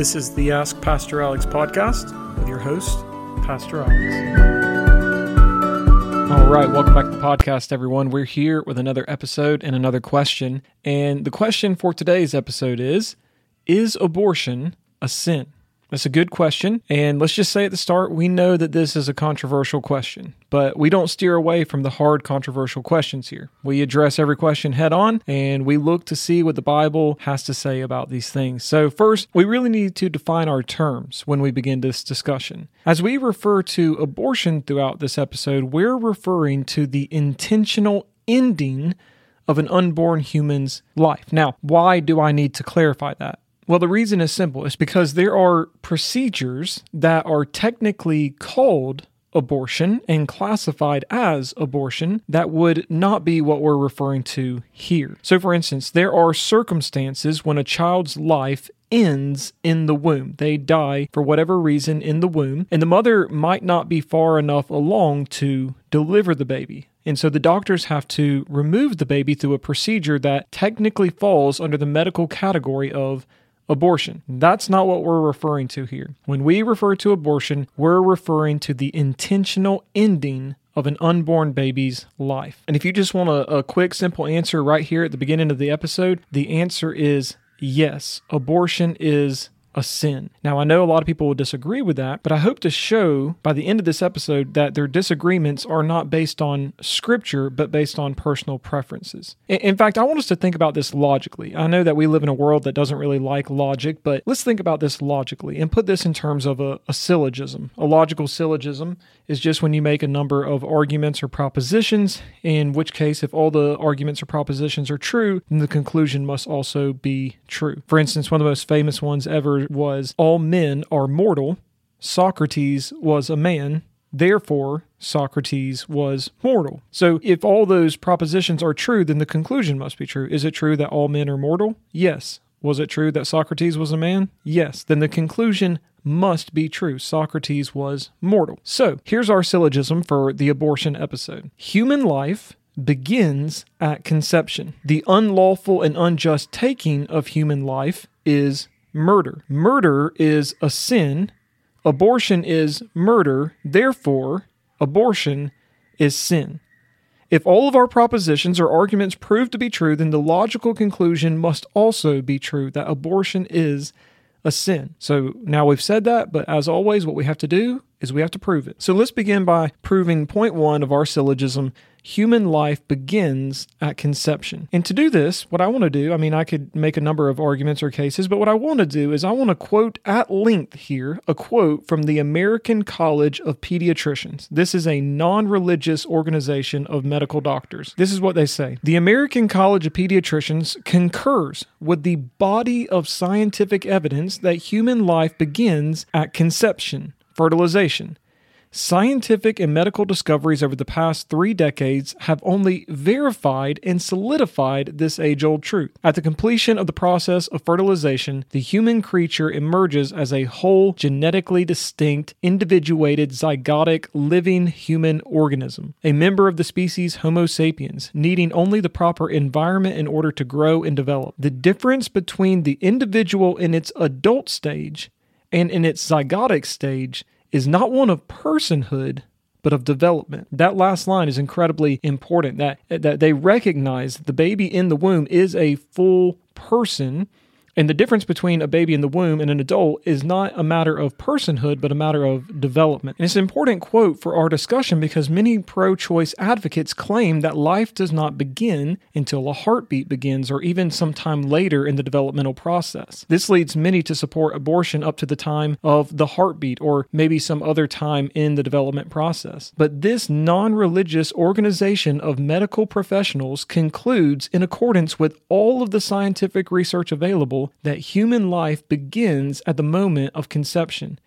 This is the Ask Pastor Alex podcast with your host, Pastor Alex. All right, welcome back to the podcast, everyone. We're here with another episode and another question. And the question for today's episode is Is abortion a sin? That's a good question. And let's just say at the start, we know that this is a controversial question, but we don't steer away from the hard, controversial questions here. We address every question head on and we look to see what the Bible has to say about these things. So, first, we really need to define our terms when we begin this discussion. As we refer to abortion throughout this episode, we're referring to the intentional ending of an unborn human's life. Now, why do I need to clarify that? Well, the reason is simple. It's because there are procedures that are technically called abortion and classified as abortion that would not be what we're referring to here. So, for instance, there are circumstances when a child's life ends in the womb. They die for whatever reason in the womb, and the mother might not be far enough along to deliver the baby. And so the doctors have to remove the baby through a procedure that technically falls under the medical category of abortion. That's not what we're referring to here. When we refer to abortion, we're referring to the intentional ending of an unborn baby's life. And if you just want a, a, quick, simple answer right here at the beginning of the episode, the answer is yes. Abortion is a sin. Now, I know a lot of people will disagree with that, but I hope to show by the end of this episode that their disagreements are not based on scripture, but based on personal preferences. In fact, I want us to think about this logically. I know that we live in a world that doesn't really like logic, but let's think about this logically and put this in terms of a, a syllogism. A logical syllogism is just when you make a number of arguments or propositions, in which case, if all the arguments or propositions are true, then the conclusion must also be true. For instance, one of the most famous ones ever was all men are mortal. Socrates was a man. Therefore, Socrates was mortal. So, if all those propositions are true, then the conclusion must be true. Is it true that all men are mortal? Yes. Was it true that Socrates was a man? Yes. Then the conclusion must be true. Socrates was mortal. So, here's our syllogism for the abortion episode Human life begins at conception. The unlawful and unjust taking of human life is murder. Murder is a sin. Abortion is murder. Therefore, abortion is sin. If all of our propositions or arguments prove to be true, then the logical conclusion must also be true that abortion is a sin. So now we've said that, but as always, what we have to do is we have to prove it. So let's begin by proving point one of our syllogism human life begins at conception. And to do this, what I want to do, I mean, I could make a number of arguments or cases, but what I want to do is I want to quote at length here a quote from the American College of Pediatricians. This is a non religious organization of medical doctors. This is what they say The American College of Pediatricians concurs with the body of scientific evidence that human life begins at conception fertilization. Scientific and medical discoveries over the past three decades have only verified and solidified this age old truth. At the completion of the process of fertilization, the human creature emerges as a whole, genetically distinct, individuated, zygotic, living human organism, a member of the species Homo sapiens, needing only the proper environment in order to grow and develop. The difference between the individual in its adult stage and in its zygotic stage is not one of personhood, but of development. That last line is incredibly important that that they recognize the baby in the womb is a full person and the difference between a baby in the womb and an adult is not a matter of personhood, but a matter of development. And it's an important quote for our discussion because many pro choice advocates claim that life does not begin until a heartbeat begins or even sometime later in the developmental process. This leads many to support abortion up to the time of the heartbeat or maybe some other time in the development process. But this non religious organization of medical professionals concludes in accordance with all of the scientific research available that human life begins at the moment of conception.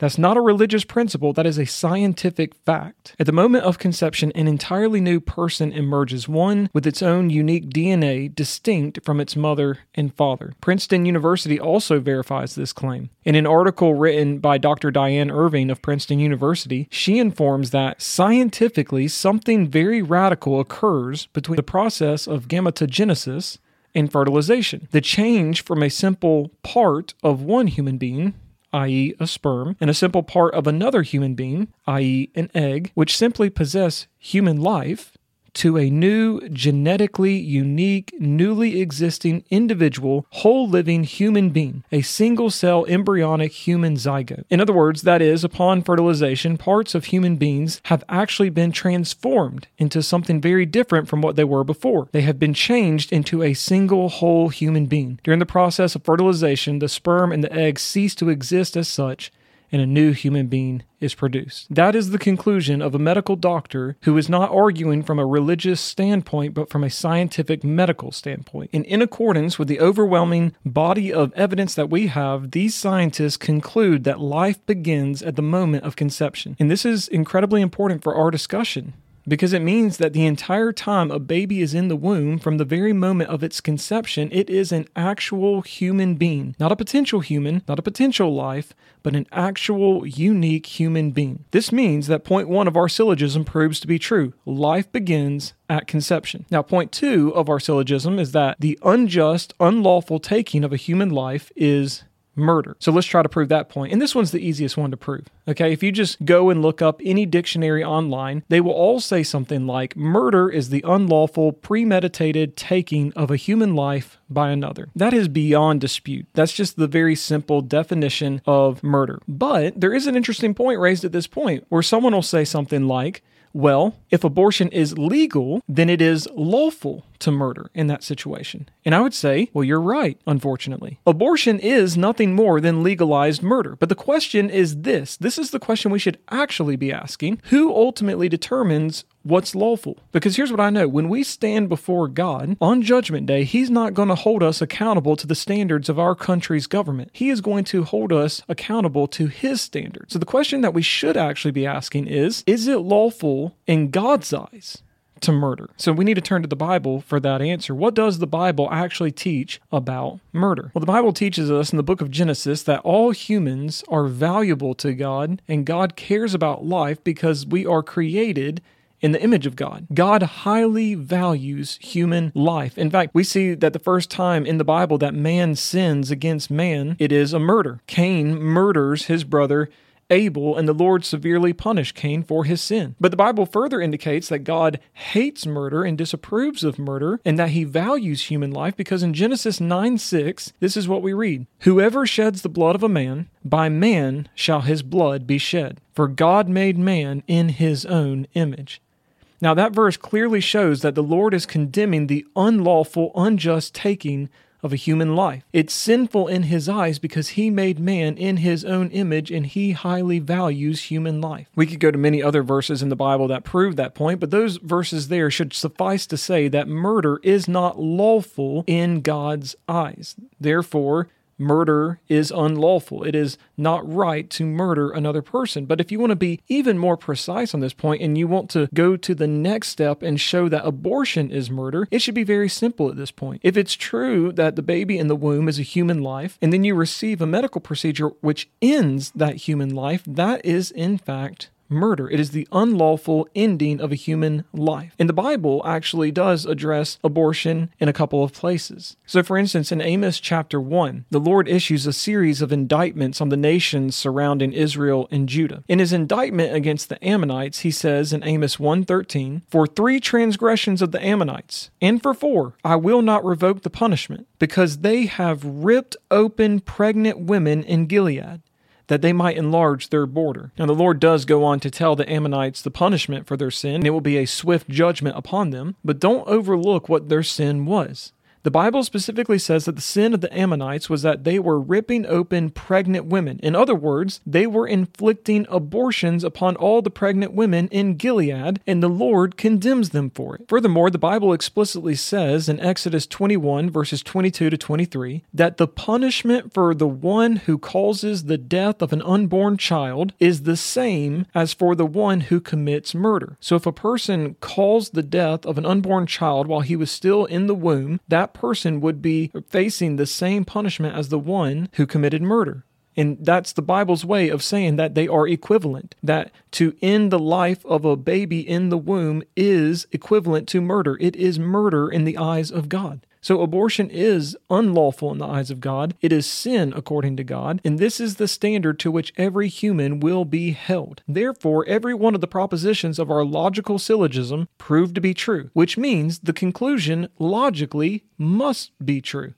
That's not a religious principle, that is a scientific fact. At the moment of conception, an entirely new person emerges, one with its own unique DNA distinct from its mother and father. Princeton University also verifies this claim. In an article written by Dr. Diane Irving of Princeton University, she informs that scientifically something very radical occurs between the process of gametogenesis and fertilization. The change from a simple part of one human being i.e., a sperm, and a simple part of another human being, i.e., an egg, which simply possess human life, to a new, genetically unique, newly existing individual, whole living human being, a single cell embryonic human zygote. In other words, that is, upon fertilization, parts of human beings have actually been transformed into something very different from what they were before. They have been changed into a single whole human being. During the process of fertilization, the sperm and the egg cease to exist as such and a new human being is produced. That is the conclusion of a medical doctor who is not arguing from a religious standpoint, but from a scientific medical standpoint. And in accordance with the overwhelming body of evidence that we have, these scientists conclude that life begins at the moment of conception. And this is incredibly important for our discussion because it means that the entire time a baby is in the womb, from the very moment of its conception, it is an actual human being. Not a potential human, not a potential life, but an actual unique human being. This means that point one of our syllogism proves to be true. Life begins at conception. Now, point two of our syllogism is that the unjust, unlawful taking of a human life is murder. So let's try to prove that point. And this one's the easiest one to prove. Okay, if you just go and look up any dictionary online, they will all say something like murder is the unlawful, premeditated taking of a human life by another. That is beyond dispute. That's just the very simple definition of murder. But there is an interesting point raised at this point where someone will say something like, well, if abortion is legal, then it is lawful to murder in that situation. And I would say, well, you're right, unfortunately. Abortion is nothing more than legalized murder. But the question is this this is the question we should actually be asking who ultimately determines what's lawful. Because here's what I know when we stand before God on Judgment Day, He's not going to hold us accountable to the standards of our country's government. He is going to hold us accountable to His standards. So the question that we should actually be asking is Is it lawful in God's eyes? To murder. So we need to turn to the Bible for that answer. What does the Bible actually teach about murder? Well, the Bible teaches us in the book of Genesis that all humans are valuable to God and God cares about life because we are created in the image of God. God highly values human life. In fact, we see that the first time in the Bible that man sins against man, it is a murder. Cain murders his brother Abel, and the Lord severely punished Cain for his sin. But the Bible further indicates that God hates murder and disapproves of murder, and that he values human life because in Genesis 9 6, this is what we read Whoever sheds the blood of a man, by man shall his blood be shed. For God made man in his own image. Now, that verse clearly shows that the Lord is condemning the unlawful, unjust taking of a human life. It's sinful in his eyes because he made man in his own image and he highly values human life. We could go to many other verses in the Bible that prove that point, but those verses there should suffice to say that murder is not lawful in God's eyes. Therefore, murder is unlawful. It is not right to murder another person. But if you want to be even more precise on this point and you want to go to the next step and show that abortion is murder, it should be very simple at this point. If it's true that the baby in the womb is a human life and then you receive a medical procedure which ends that human life, that is in fact murder. It is the unlawful ending of a human life. And the Bible actually does address abortion in a couple of places. So, for instance, in Amos chapter 1, the Lord issues a series of indictments on the nations surrounding Israel and Judah. In his indictment against the Ammonites, he says in Amos 1:13, "For three transgressions of the Ammonites, and for four, I will not revoke the punishment, because they have ripped open pregnant women in Gilead." That they might enlarge their border. Now, the Lord does go on to tell the Ammonites the punishment for their sin, and it will be a swift judgment upon them, but don't overlook what their sin was. The Bible specifically says that the sin of the Ammonites was that they were ripping open pregnant women. In other words, they were inflicting abortions upon all the pregnant women in Gilead, and the Lord condemns them for it. Furthermore, the Bible explicitly says in Exodus 21, verses 22 to 23, that the punishment for the one who causes the death of an unborn child is the same as for the one who commits murder. So if a person caused the death of an unborn child while he was still in the womb, that person would be facing the same punishment as the one who committed murder. And that's the Bible's way of saying that they are equivalent. That to end the life of a baby in the womb is equivalent to murder. It is murder in the eyes of God. So abortion is unlawful in the eyes of God. It is sin according to God, and this is the standard to which every human will be held. Therefore, every one of the propositions of our logical syllogism prove to be true, which means the conclusion logically must be true.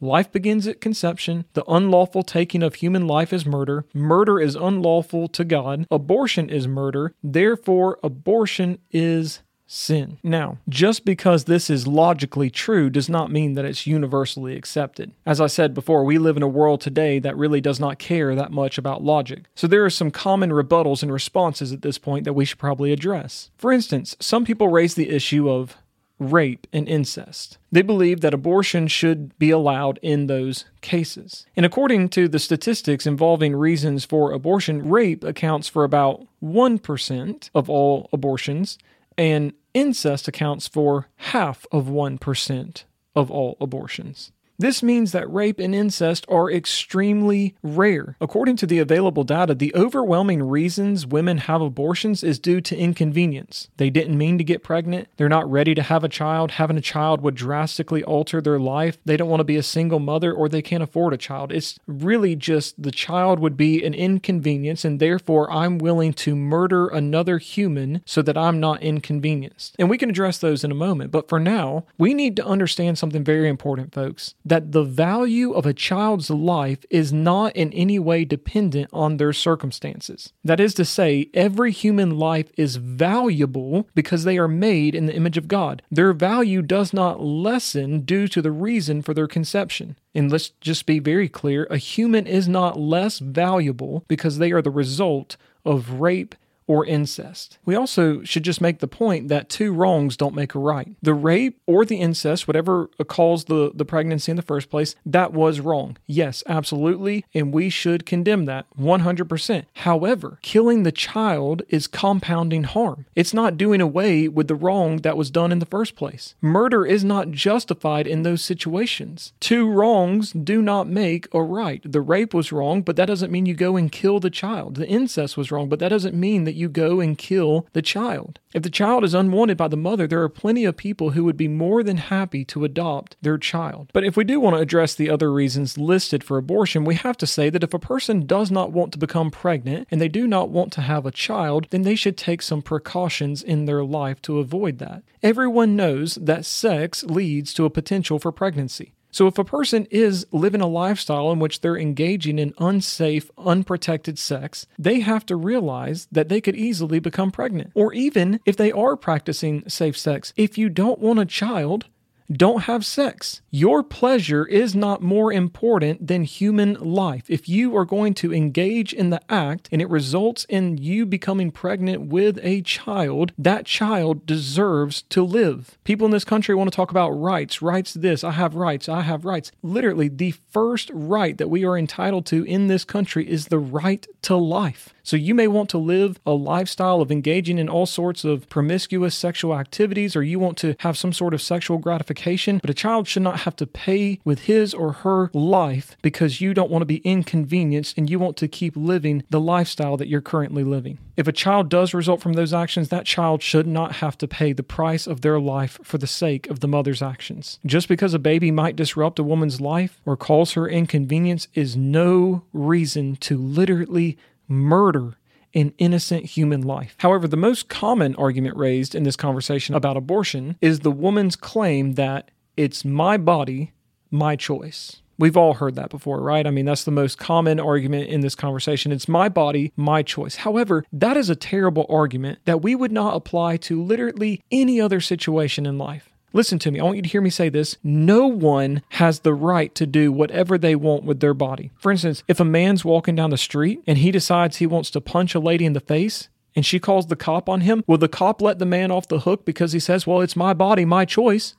Life begins at conception. The unlawful taking of human life is murder. Murder is unlawful to God. Abortion is murder. Therefore, abortion is sin. Now, just because this is logically true does not mean that it's universally accepted. As I said before, we live in a world today that really does not care that much about logic. So there are some common rebuttals and responses at this point that we should probably address. For instance, some people raise the issue of rape and incest. They believe that abortion should be allowed in those cases. And according to the statistics involving reasons for abortion, rape accounts for about 1% of all abortions, and incest accounts for half of 1% of all abortions. This means that rape and incest are extremely rare. According to the available data, the overwhelming reasons women have abortions is due to inconvenience. They didn't mean to get pregnant, they're not ready to have a child, having a child would drastically alter their life, they don't want to be a single mother, or they can't afford a child. It's really just the child would be an inconvenience, and therefore I'm willing to murder another human so that I'm not inconvenienced. And we can address those in a moment, but for now, we need to understand something very important, folks that the value of a child's life is not in any way dependent on their circumstances. That is to say, every human life is valuable because they are made in the image of God. Their value does not lessen due to the reason for their conception. And let's just be very clear a human is not less valuable because they are the result of rape or incest. We also should just make the point that two wrongs don't make a right. The rape or the incest, whatever caused the, the pregnancy in the first place, that was wrong. Yes, absolutely. And we should condemn that 100%. However, killing the child is compounding harm. It's not doing away with the wrong that was done in the first place. Murder is not justified in those situations. Two wrongs do not make a right. The rape was wrong, but that doesn't mean you go and kill the child. The incest was wrong, but that doesn't mean that you go and kill the child. If the child is unwanted by the mother, there are plenty of people who would be more than happy to adopt their child. But if we do want to address the other reasons listed for abortion, we have to say that if a person does not want to become pregnant and they do not want to have a child, then they should take some precautions in their life to avoid that. Everyone knows that sex leads to a potential for pregnancy. So, if a person is living a lifestyle in which they're engaging in unsafe, unprotected sex, they have to realize that they could easily become pregnant. Or even if they are practicing safe sex, if you don't want a child, don't have sex. Your pleasure is not more important than human life. If you are going to engage in the act and it results in you becoming pregnant with a child, that child deserves to live. People in this country want to talk about rights. Rights this, I have rights, I have rights. Literally, the first right that we are entitled to in this country is the right to life. So you may want to live a lifestyle of engaging in all sorts of promiscuous sexual activities, or you want to have some sort of sexual gratification, but a child should not have to pay with his or her life because you don't want to be inconvenienced and you want to keep living the lifestyle that you're currently living. If a child does result from those actions, that child should not have to pay the price of their life for the sake of the mother's actions. Just because a baby might disrupt a woman's life or cause her inconvenience is no reason to literally murder an innocent human life. However, the most common argument raised in this conversation about abortion is the woman's claim that it's my body, my choice. We've all heard that before, right? I mean, that's the most common argument in this conversation. It's my body, my choice. However, that is a terrible argument that we would not apply to literally any other situation in life. Listen to me. I want you to hear me say this. No one has the right to do whatever they want with their body. For instance, if a man's walking down the street and he decides he wants to punch a lady in the face, and she calls the cop on him, will the cop let the man off the hook because he says, Well, it's my body, my choice?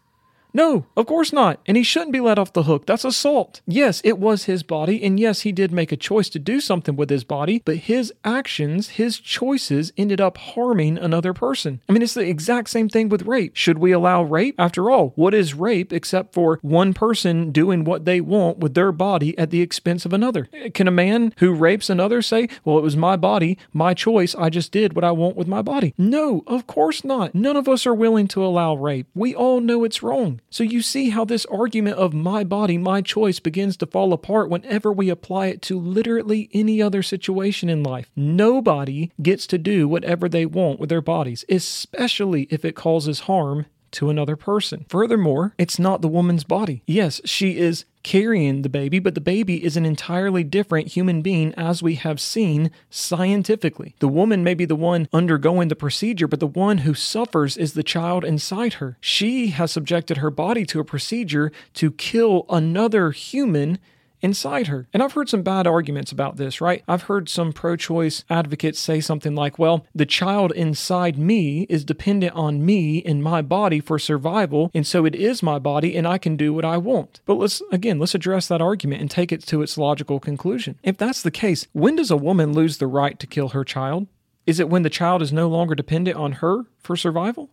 No, of course not. And he shouldn't be let off the hook. That's assault. Yes, it was his body. And yes, he did make a choice to do something with his body, but his actions, his choices ended up harming another person. I mean, it's the exact same thing with rape. Should we allow rape? After all, what is rape except for one person doing what they want with their body at the expense of another? Can a man who rapes another say, well, it was my body, my choice, I just did what I want with my body? No, of course not. None of us are willing to allow rape. We all know it's wrong. So you see how this argument of my body, my choice begins to fall apart whenever we apply it to literally any other situation in life. Nobody gets to do whatever they want with their bodies, especially if it causes harm to another person. Furthermore, it's not the woman's body. Yes, she is carrying the baby, but the baby is an entirely different human being as we have seen scientifically. The woman may be the one undergoing the procedure, but the one who suffers is the child inside her. She has subjected her body to a procedure to kill another human inside her. And I've heard some bad arguments about this, right? I've heard some pro choice advocates say something like, well, the child inside me is dependent on me and my body for survival, and so it is my body and I can do what I want. But let's, again, let's address that argument and take it to its logical conclusion. If that's the case, when does a woman lose the right to kill her child? Is it when the child is no longer dependent on her for survival?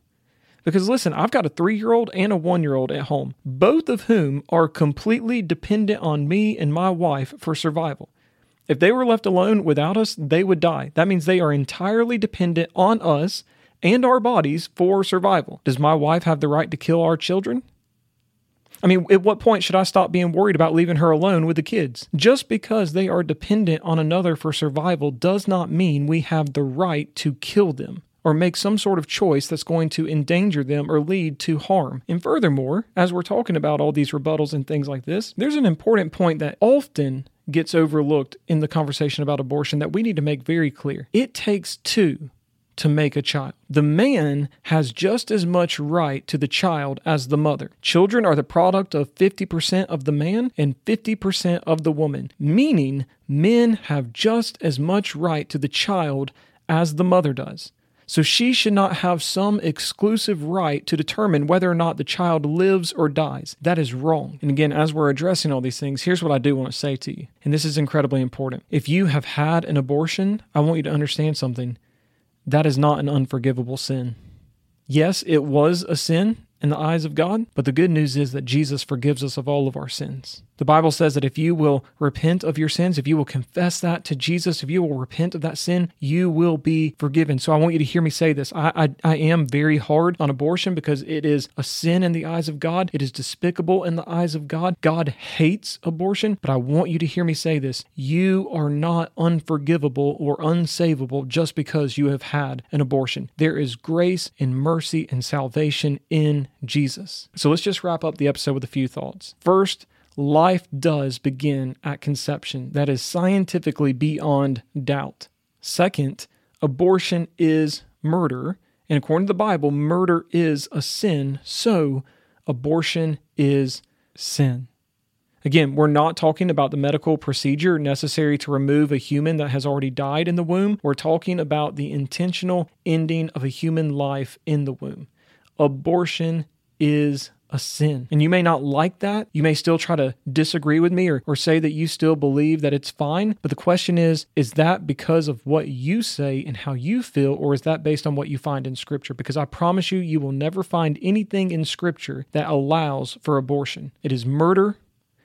Because listen, I've got a three year old and a one year old at home, both of whom are completely dependent on me and my wife for survival. If they were left alone without us, they would die. That means they are entirely dependent on us and our bodies for survival. Does my wife have the right to kill our children? I mean, at what point should I stop being worried about leaving her alone with the kids? Just because they are dependent on another for survival does not mean we have the right to kill them or make some sort of choice that's going to endanger them or lead to harm. And furthermore, as we're talking about all these rebuttals and things like this, there's an important point that often gets overlooked in the conversation about abortion that we need to make very clear. It takes two to make a child. The man has just as much right to the child as the mother. Children are the product of 50% of the man and 50% of the woman, meaning men have just as much right to the child as the mother does. So she should not have some exclusive right to determine whether or not the child lives or dies. That is wrong. And again, as we're addressing all these things, here's what I do want to say to you. And this is incredibly important. If you have had an abortion, I want you to understand something. That is not an unforgivable sin. Yes, it was a sin in the eyes of God, but the good news is that Jesus forgives us of all of our sins. The Bible says that if you will repent of your sins, if you will confess that to Jesus, if you will repent of that sin, you will be forgiven. So I want you to hear me say this. I, I, I, am very hard on abortion because it is a sin in the eyes of God. It is despicable in the eyes of God. God hates abortion, but I want you to hear me say this. You are not unforgivable or unsavable just because you have had an abortion. There is grace and mercy and salvation in Jesus. So let's just wrap up the episode with a few thoughts. First, life does begin at conception. That is scientifically beyond doubt. Second, abortion is murder. And according to the Bible, murder is a sin. So abortion is sin. Again, we're not talking about the medical procedure necessary to remove a human that has already died in the womb. We're talking about the intentional ending of a human life in the womb. Abortion is a sin. And you may not like that. You may still try to disagree with me or, or say that you still believe that it's fine. But the question is is that because of what you say and how you feel, or is that based on what you find in Scripture? Because I promise you, you will never find anything in Scripture that allows for abortion. It is murder,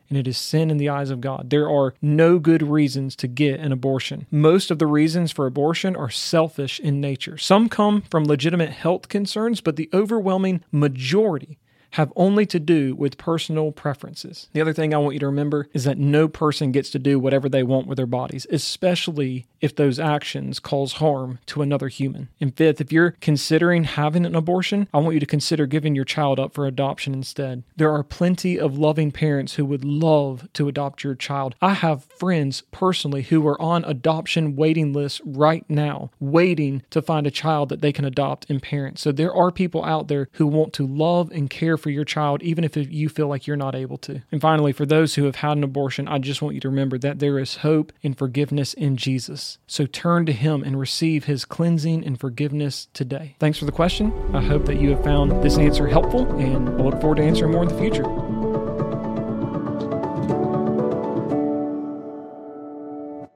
and it is sin in the eyes of God. There are no good reasons to get an abortion. Most of the reasons for abortion are selfish in nature. Some come from legitimate health concerns, but the overwhelming majority have only to do with personal preferences. The other thing I want you to remember is that no person gets to do whatever they want with their bodies, especially if those actions cause harm to another human. And fifth, if you're considering having an abortion, I want you to consider giving your child up for adoption instead. There are plenty of loving parents who would love to adopt your child. I have friends personally who are on adoption waiting lists right now, waiting to find a child that they can adopt and parent. So there are people out there who want to love and care for your child, even if you feel like you're not able to. And finally, for those who have had an abortion, I just want you to remember that there is hope and forgiveness in Jesus. So turn to Him and receive His cleansing and forgiveness today. Thanks for the question. I hope that you have found this answer helpful, and I look forward to answering more in the future.